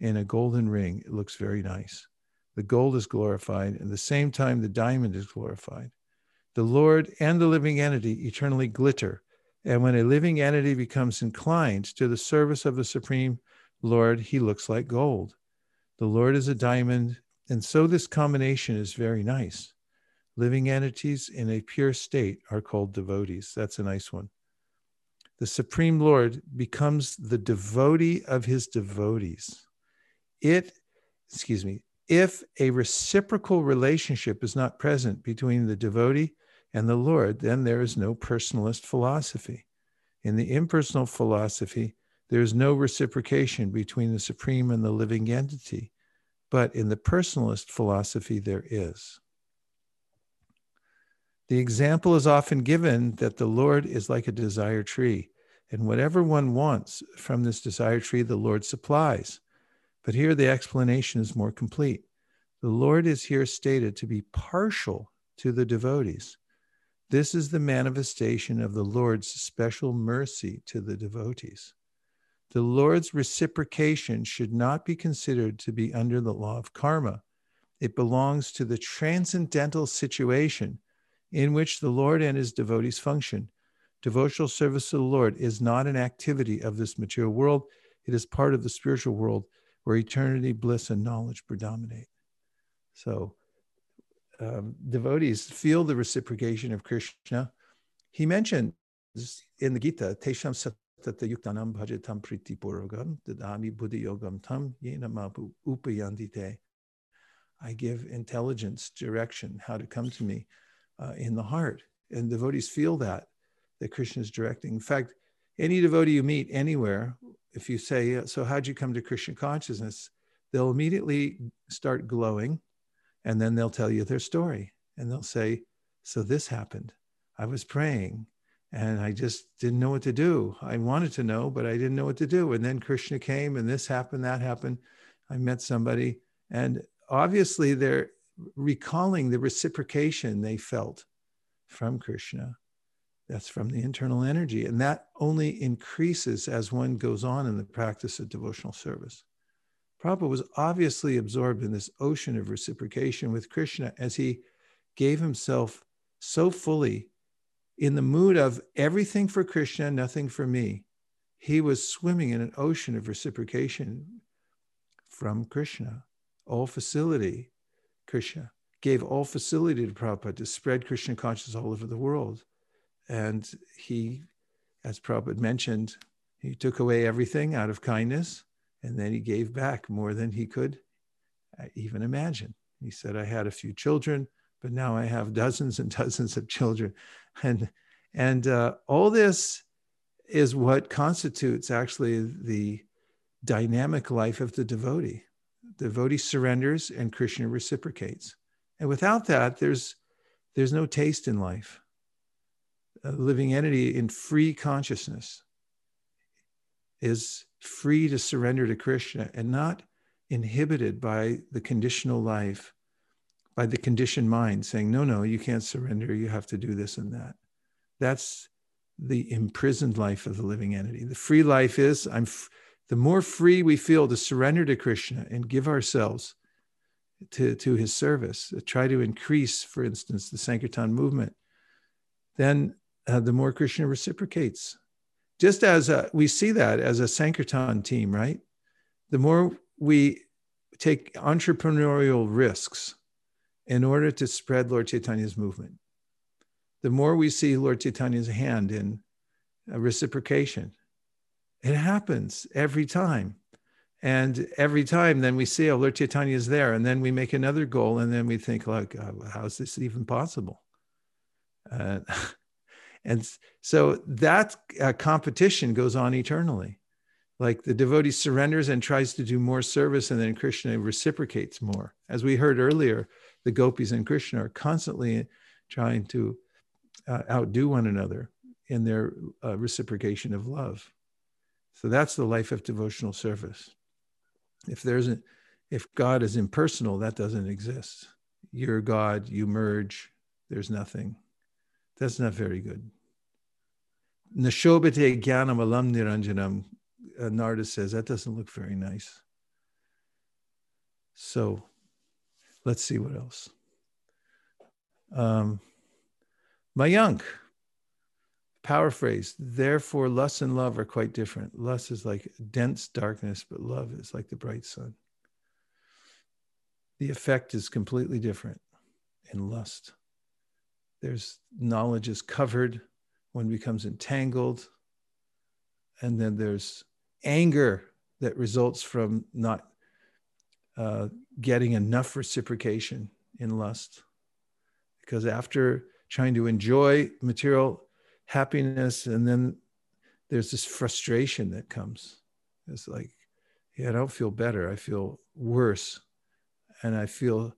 in a golden ring, it looks very nice. The gold is glorified, and at the same time, the diamond is glorified. The Lord and the living entity eternally glitter and when a living entity becomes inclined to the service of the Supreme Lord, he looks like gold. The Lord is a diamond, and so this combination is very nice. Living entities in a pure state are called devotees. That's a nice one. The Supreme Lord becomes the devotee of his devotees. It, excuse me, if a reciprocal relationship is not present between the devotee and the Lord, then there is no personalist philosophy. In the impersonal philosophy, there is no reciprocation between the supreme and the living entity. But in the personalist philosophy, there is. The example is often given that the Lord is like a desire tree, and whatever one wants from this desire tree, the Lord supplies. But here the explanation is more complete. The Lord is here stated to be partial to the devotees. This is the manifestation of the Lord's special mercy to the devotees. The Lord's reciprocation should not be considered to be under the law of karma. It belongs to the transcendental situation in which the Lord and his devotees function. Devotional service to the Lord is not an activity of this material world, it is part of the spiritual world where eternity, bliss, and knowledge predominate. So, um, devotees feel the reciprocation of Krishna. He mentioned in the Gita, Tesham Tata Yuktanam Bhajatam Priti Puragam, Dadami Buddhi Yogam Tam Yena Mabu Upayandite. I give intelligence, direction, how to come to me uh, in the heart. And devotees feel that, that Krishna is directing. In fact, any devotee you meet anywhere, if you say, So, how'd you come to Krishna consciousness? They'll immediately start glowing and then they'll tell you their story. And they'll say, So, this happened. I was praying and I just didn't know what to do. I wanted to know, but I didn't know what to do. And then Krishna came, and this happened, that happened. I met somebody, and obviously they're recalling the reciprocation they felt from Krishna. That's from the internal energy. And that only increases as one goes on in the practice of devotional service. Prabhupada was obviously absorbed in this ocean of reciprocation with Krishna as he gave himself so fully in the mood of everything for Krishna, nothing for me. He was swimming in an ocean of reciprocation from Krishna, all facility. Krishna gave all facility to Prabhupada to spread Krishna consciousness all over the world. And he, as Prabhupada mentioned, he took away everything out of kindness and then he gave back more than he could uh, even imagine. He said, I had a few children, but now I have dozens and dozens of children. And, and uh, all this is what constitutes actually the dynamic life of the devotee. The devotee surrenders and Krishna reciprocates. And without that, there's, there's no taste in life. A living entity in free consciousness is free to surrender to Krishna and not inhibited by the conditional life by the conditioned mind saying, no, no, you can't surrender. You have to do this and that. That's the imprisoned life of the living entity. The free life is I'm f- the more free we feel to surrender to Krishna and give ourselves to, to his service, try to increase, for instance, the Sankirtan movement, then uh, the more Krishna reciprocates. Just as a, we see that as a Sankirtan team, right? The more we take entrepreneurial risks, in order to spread Lord Chaitanya's movement. The more we see Lord Chaitanya's hand in reciprocation, it happens every time. And every time, then we see, oh, Lord Chaitanya is there. And then we make another goal. And then we think, like, oh, how is this even possible? Uh, and so that uh, competition goes on eternally. Like the devotee surrenders and tries to do more service, and then Krishna reciprocates more. As we heard earlier, the gopis and Krishna are constantly trying to uh, outdo one another in their uh, reciprocation of love. So that's the life of devotional service. If there's a, if God is impersonal, that doesn't exist. You're God, you merge, there's nothing. That's not very good. Nashobate jnanam alam niranjanam, uh, Narada says, that doesn't look very nice. So Let's see what else. Um, Mayank, paraphrase, therefore, lust and love are quite different. Lust is like dense darkness, but love is like the bright sun. The effect is completely different in lust. There's knowledge is covered, one becomes entangled, and then there's anger that results from not uh, getting enough reciprocation in lust. Because after trying to enjoy material happiness, and then there's this frustration that comes. It's like, yeah, I don't feel better. I feel worse. And I feel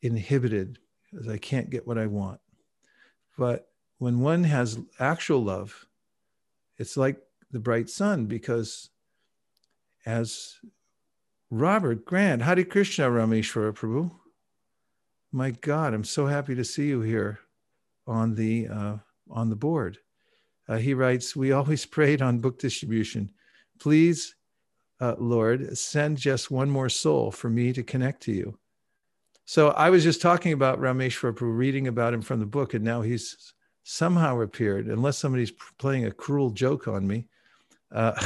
inhibited because I can't get what I want. But when one has actual love, it's like the bright sun because as Robert Grant, Hare Krishna Rameshwara Prabhu. My God, I'm so happy to see you here on the uh, on the board. Uh, he writes, "We always prayed on book distribution. Please, uh, Lord, send just one more soul for me to connect to you. So I was just talking about Rameshwar Prabhu, reading about him from the book, and now he's somehow appeared, unless somebody's playing a cruel joke on me, uh,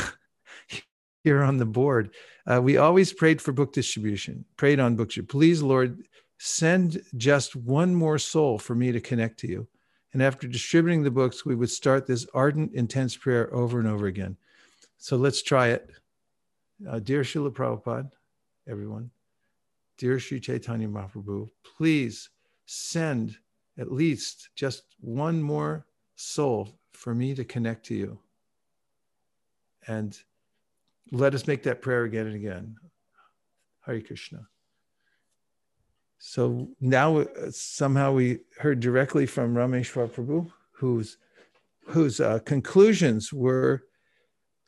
here on the board. Uh, we always prayed for book distribution, prayed on book. Please, Lord, send just one more soul for me to connect to you. And after distributing the books, we would start this ardent, intense prayer over and over again. So let's try it. Uh, dear Srila Prabhupada, everyone, dear Sri Chaitanya Mahaprabhu, please send at least just one more soul for me to connect to you. And let us make that prayer again and again. Hare Krishna. So now uh, somehow we heard directly from Rameshwar Prabhu, whose whose uh, conclusions were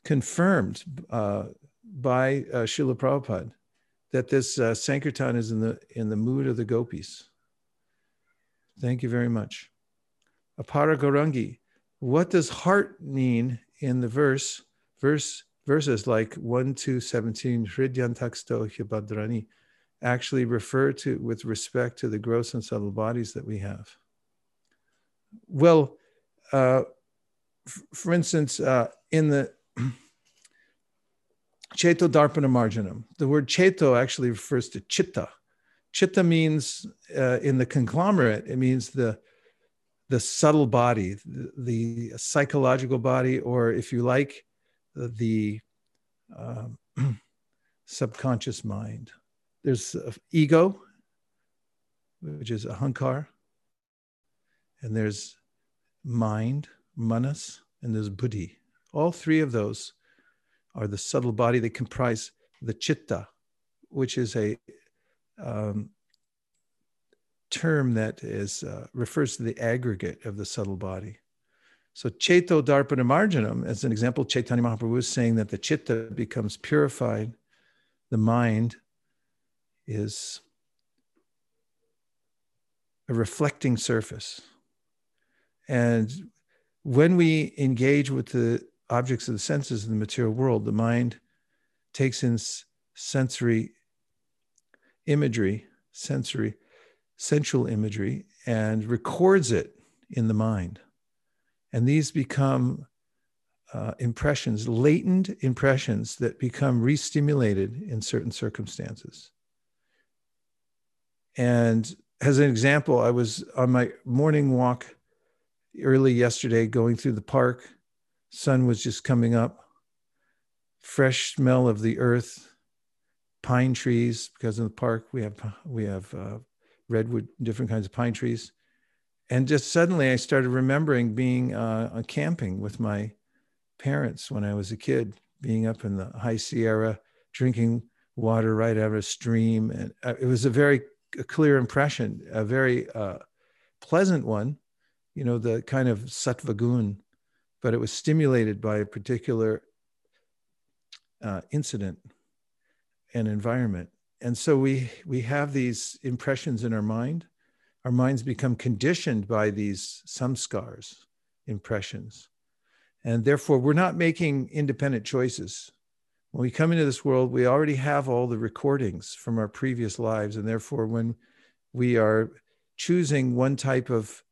confirmed uh, by uh, Prabhupada that this uh, Sankirtan is in the in the mood of the gopis. Thank you very much. Apara Gorangi, what does heart mean in the verse verse verses like 1 to 17 Hridyantaksto Hyabadrani actually refer to with respect to the gross and subtle bodies that we have? Well, uh, f- for instance, uh, in the Cheto Darpana Marjanam, the word Cheto actually refers to Chitta. Chitta means uh, in the conglomerate, it means the the subtle body, the, the psychological body, or if you like, the um, subconscious mind. There's ego, which is ahankar, and there's mind, manas, and there's buddhi. All three of those are the subtle body. They comprise the chitta, which is a um, term that is uh, refers to the aggregate of the subtle body. So Cheto Darpana Marjanam, as an example, Chaitanya Mahaprabhu is saying that the chitta becomes purified, the mind is a reflecting surface. And when we engage with the objects of the senses in the material world, the mind takes in sensory imagery, sensory, sensual imagery, and records it in the mind. And these become uh, impressions, latent impressions that become re-stimulated in certain circumstances. And as an example, I was on my morning walk early yesterday going through the park. Sun was just coming up. Fresh smell of the earth, pine trees, because in the park we have we have uh, redwood, different kinds of pine trees and just suddenly I started remembering being uh, camping with my parents when I was a kid, being up in the high Sierra, drinking water right out of a stream, and uh, it was a very clear impression, a very uh, pleasant one, you know, the kind of sattvagun, but it was stimulated by a particular uh, incident and environment, and so we we have these impressions in our mind our minds become conditioned by these samskars, impressions. And therefore, we're not making independent choices. When we come into this world, we already have all the recordings from our previous lives. And therefore, when we are choosing one type of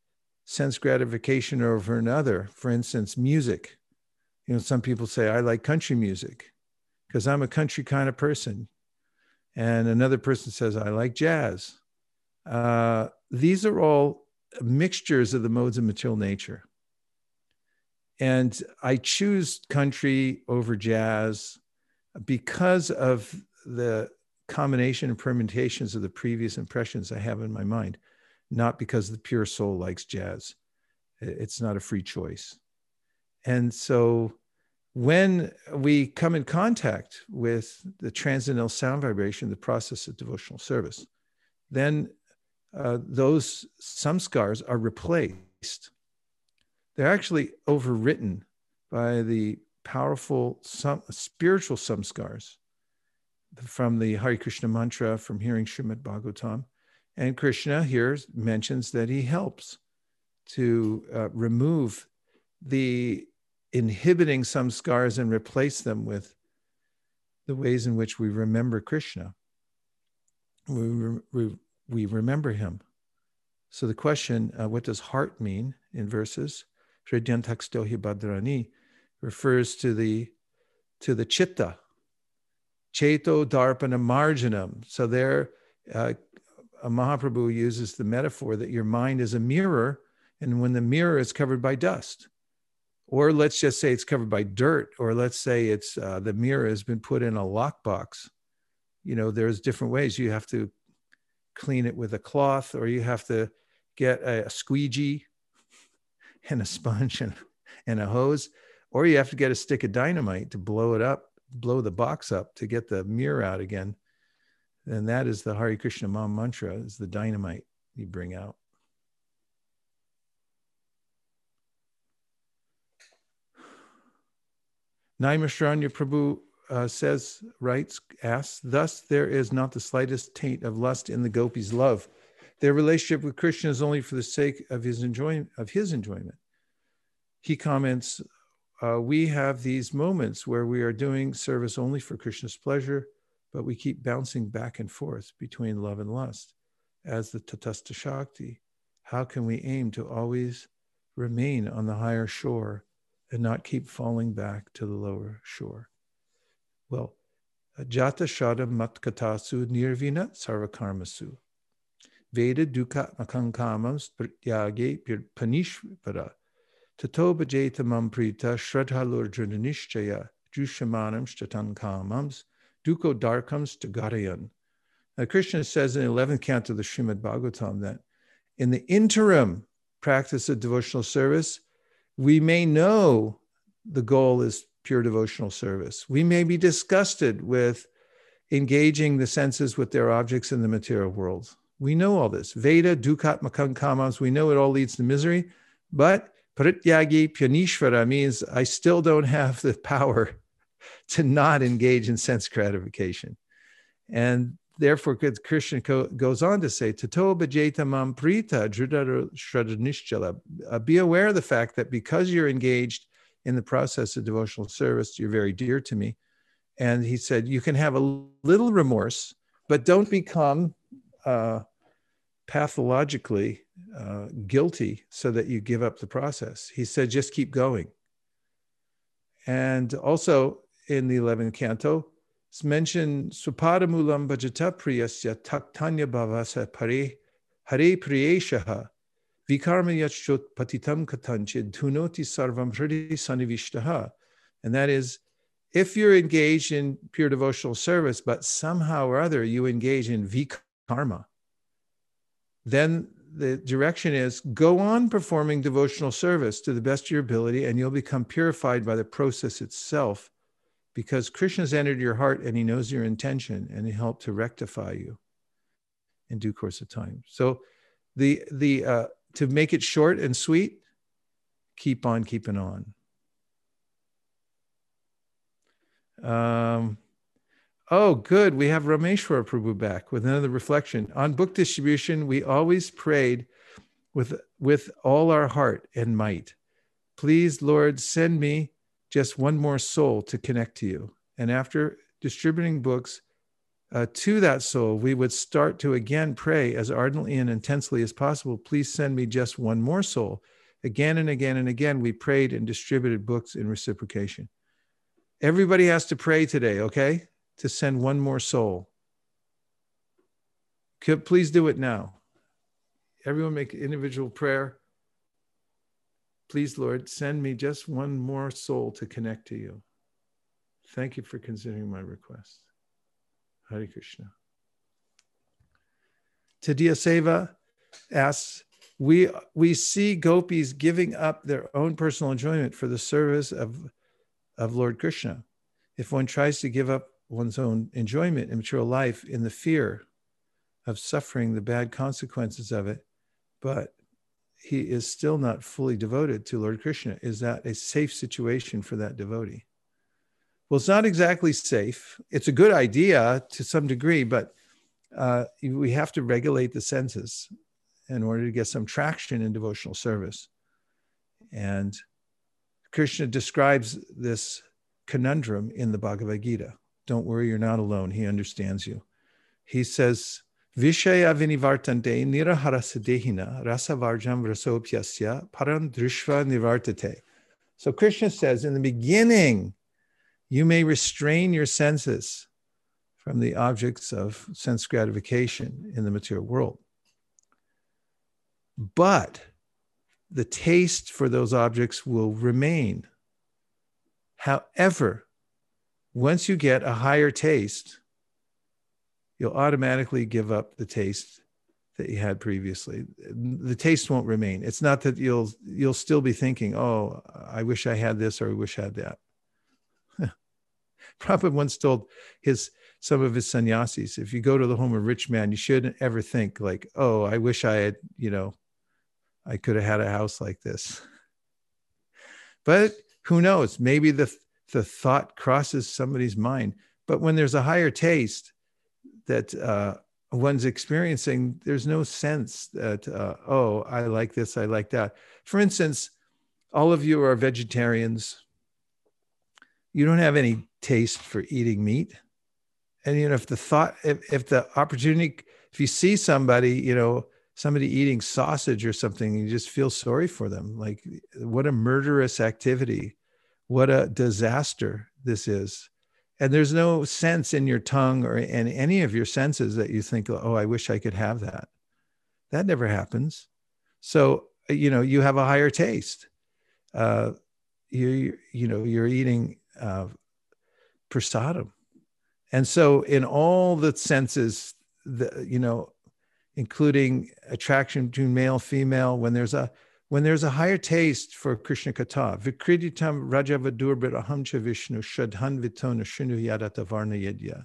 sense gratification over another, for instance, music, you know, some people say, I like country music because I'm a country kind of person. And another person says, I like jazz. Uh, these are all mixtures of the modes of material nature. And I choose country over jazz because of the combination and permutations of the previous impressions I have in my mind, not because the pure soul likes jazz. It's not a free choice. And so when we come in contact with the transcendental sound vibration, the process of devotional service, then uh, those samskars are replaced. They're actually overwritten by the powerful some, spiritual samskars from the Hare Krishna mantra, from hearing Srimad Bhagavatam. And Krishna here mentions that he helps to uh, remove the inhibiting samskars and replace them with the ways in which we remember Krishna. We, we, we remember him. So the question, uh, what does heart mean in verses? Hridyantakstohi Badrani refers to the to the chitta, cheto darpana marjanam. So there, uh, Mahaprabhu uses the metaphor that your mind is a mirror, and when the mirror is covered by dust, or let's just say it's covered by dirt, or let's say it's uh, the mirror has been put in a lockbox. You know, there's different ways. You have to clean it with a cloth, or you have to get a, a squeegee and a sponge and, and a hose, or you have to get a stick of dynamite to blow it up, blow the box up to get the mirror out again. And that is the Hare Krishna Maha mantra, is the dynamite you bring out. Naimisharanya Prabhu uh, says, writes, asks, thus there is not the slightest taint of lust in the gopis' love. Their relationship with Krishna is only for the sake of his enjoyment. Of his enjoyment. He comments, uh, we have these moments where we are doing service only for Krishna's pleasure, but we keep bouncing back and forth between love and lust. As the Tatastha Shakti, how can we aim to always remain on the higher shore and not keep falling back to the lower shore? Well, Jata Shada Matkatasu Nirvina Sarvakarmasu. Veda Dukkha Makankamams Pratyage Panishvara. Tato Bhajeta Mamprita Shradhalur Jnanishchaya Jushamanam Shtatankamams Duko Darkams Tagarayan. Now, Krishna says in the 11th canto of the Srimad Bhagavatam that in the interim practice of devotional service, we may know the goal is pure devotional service. We may be disgusted with engaging the senses with their objects in the material world. We know all this. Veda, Dukat, Makan Kamams, we know it all leads to misery. But Pratyagi Pyanishvara means I still don't have the power to not engage in sense gratification. And therefore, Krishna goes on to say, Tato mam prita. Uh, be aware of the fact that because you're engaged in the process of devotional service. You're very dear to me. And he said, You can have a little remorse, but don't become uh, pathologically uh, guilty so that you give up the process. He said, Just keep going. And also in the 11th canto, it's mentioned Supadamulam Bhajata Priyasya Taktanya Bhavasa Pare Hare Priyeshaha Vikarma yachot patitam katanchid dhunoti sarvam hridi sanivishtaha. And that is, if you're engaged in pure devotional service, but somehow or other you engage in vikarma, then the direction is go on performing devotional service to the best of your ability, and you'll become purified by the process itself because Krishna's entered your heart and he knows your intention and he helped to rectify you in due course of time. So the the uh, to make it short and sweet, keep on keeping on. Um, oh, good. We have Rameshwar Prabhu back with another reflection. On book distribution, we always prayed with, with all our heart and might. Please, Lord, send me just one more soul to connect to you. And after distributing books, uh, to that soul, we would start to again pray as ardently and intensely as possible. Please send me just one more soul. Again and again and again, we prayed and distributed books in reciprocation. Everybody has to pray today, okay? To send one more soul. Could, please do it now. Everyone make individual prayer. Please, Lord, send me just one more soul to connect to you. Thank you for considering my request. Hare Krishna. Tadiya Seva asks, we, we see gopis giving up their own personal enjoyment for the service of, of Lord Krishna. If one tries to give up one's own enjoyment in material life in the fear of suffering the bad consequences of it, but he is still not fully devoted to Lord Krishna, is that a safe situation for that devotee? Well, it's not exactly safe. It's a good idea to some degree, but uh, we have to regulate the senses in order to get some traction in devotional service. And Krishna describes this conundrum in the Bhagavad Gita. Don't worry, you're not alone. He understands you. He says, Vishaya vinivartante niraharasadehina rasavarjam rasopyasya paran drishva nivartate. So Krishna says, in the beginning, you may restrain your senses from the objects of sense gratification in the material world. But the taste for those objects will remain. However, once you get a higher taste, you'll automatically give up the taste that you had previously. The taste won't remain. It's not that you'll you'll still be thinking, "Oh, I wish I had this or I wish I had that." Prabhupada once told his some of his sannyasis, if you go to the home of a rich man, you shouldn't ever think like, "Oh, I wish I had, you know, I could have had a house like this." But who knows? Maybe the the thought crosses somebody's mind. But when there's a higher taste that uh, one's experiencing, there's no sense that, uh, oh, I like this, I like that. For instance, all of you are vegetarians. You don't have any taste for eating meat. And, you know, if the thought, if, if the opportunity, if you see somebody, you know, somebody eating sausage or something, you just feel sorry for them. Like, what a murderous activity what a disaster this is. And there's no sense in your tongue or in any of your senses that you think, oh, I wish I could have that. That never happens. So, you know, you have a higher taste. Uh, you, you know, you're eating uh, prasadam. And so, in all the senses, the, you know, including attraction between male, female, when there's a when there's a higher taste for Krishna Katha, Vikriditam Rajavadurbit Ahamcha Vishnu Shadhan Vitona Shinu Yadata Varna Yedya.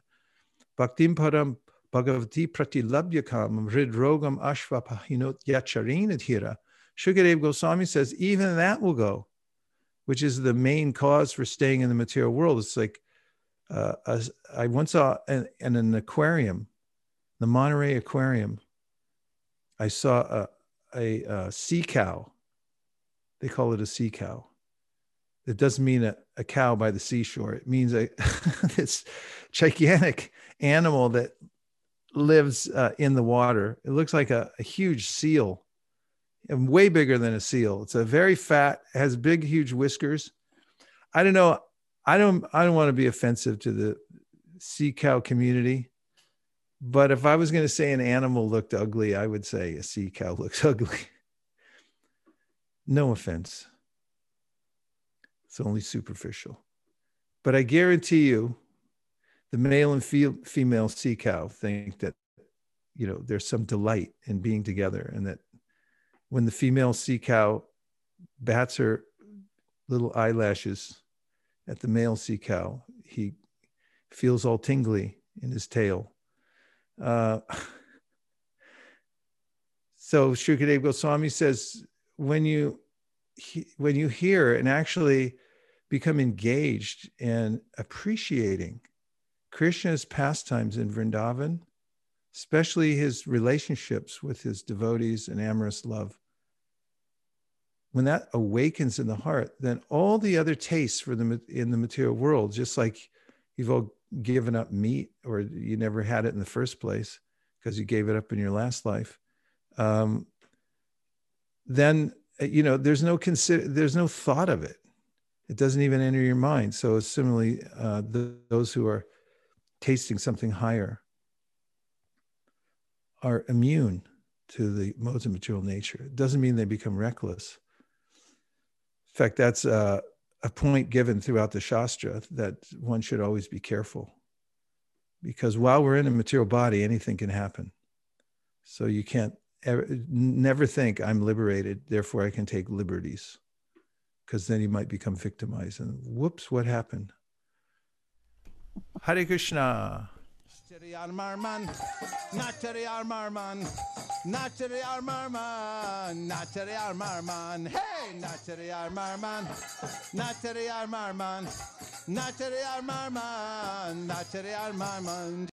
Bhaktim Param Bhagavati Pratilabhyakam Ridrogam Ashva Pahinot Yacharin Adhira. Shukadev Goswami says, even that will go, which is the main cause for staying in the material world. It's like, uh, I once saw in, in an aquarium, the Monterey Aquarium, I saw a, a, a sea cow. They call it a sea cow. It doesn't mean a, a cow by the seashore. It means a this gigantic animal that lives uh, in the water. It looks like a, a huge seal, and way bigger than a seal. It's a very fat, has big, huge whiskers. I don't know. I don't. I don't want to be offensive to the sea cow community. But if I was going to say an animal looked ugly, I would say a sea cow looks ugly. No offense. It's only superficial. But I guarantee you, the male and fe- female sea cow think that, you know, there's some delight in being together and that when the female sea cow bats her little eyelashes at the male sea cow, he feels all tingly in his tail uh, so Shukadev Goswami says, when you when you hear and actually become engaged in appreciating Krishna's pastimes in Vrindavan, especially his relationships with his devotees and amorous love, when that awakens in the heart, then all the other tastes for the in the material world, just like you've all given up meat or you never had it in the first place because you gave it up in your last life um, then uh, you know there's no consider there's no thought of it it doesn't even enter your mind so similarly uh, the, those who are tasting something higher are immune to the modes of material nature it doesn't mean they become reckless in fact that's uh, a point given throughout the Shastra that one should always be careful. Because while we're in a material body, anything can happen. So you can't ever, never think I'm liberated, therefore I can take liberties. Because then you might become victimized. And whoops, what happened? Hare Krishna. Nateri Armarman, Nateri Armarman, Nateri Armarman, Nateri Armarman, hey, Nateri Armarman, Nateri Armarman, Nateri Armarman, Nateri Armarman.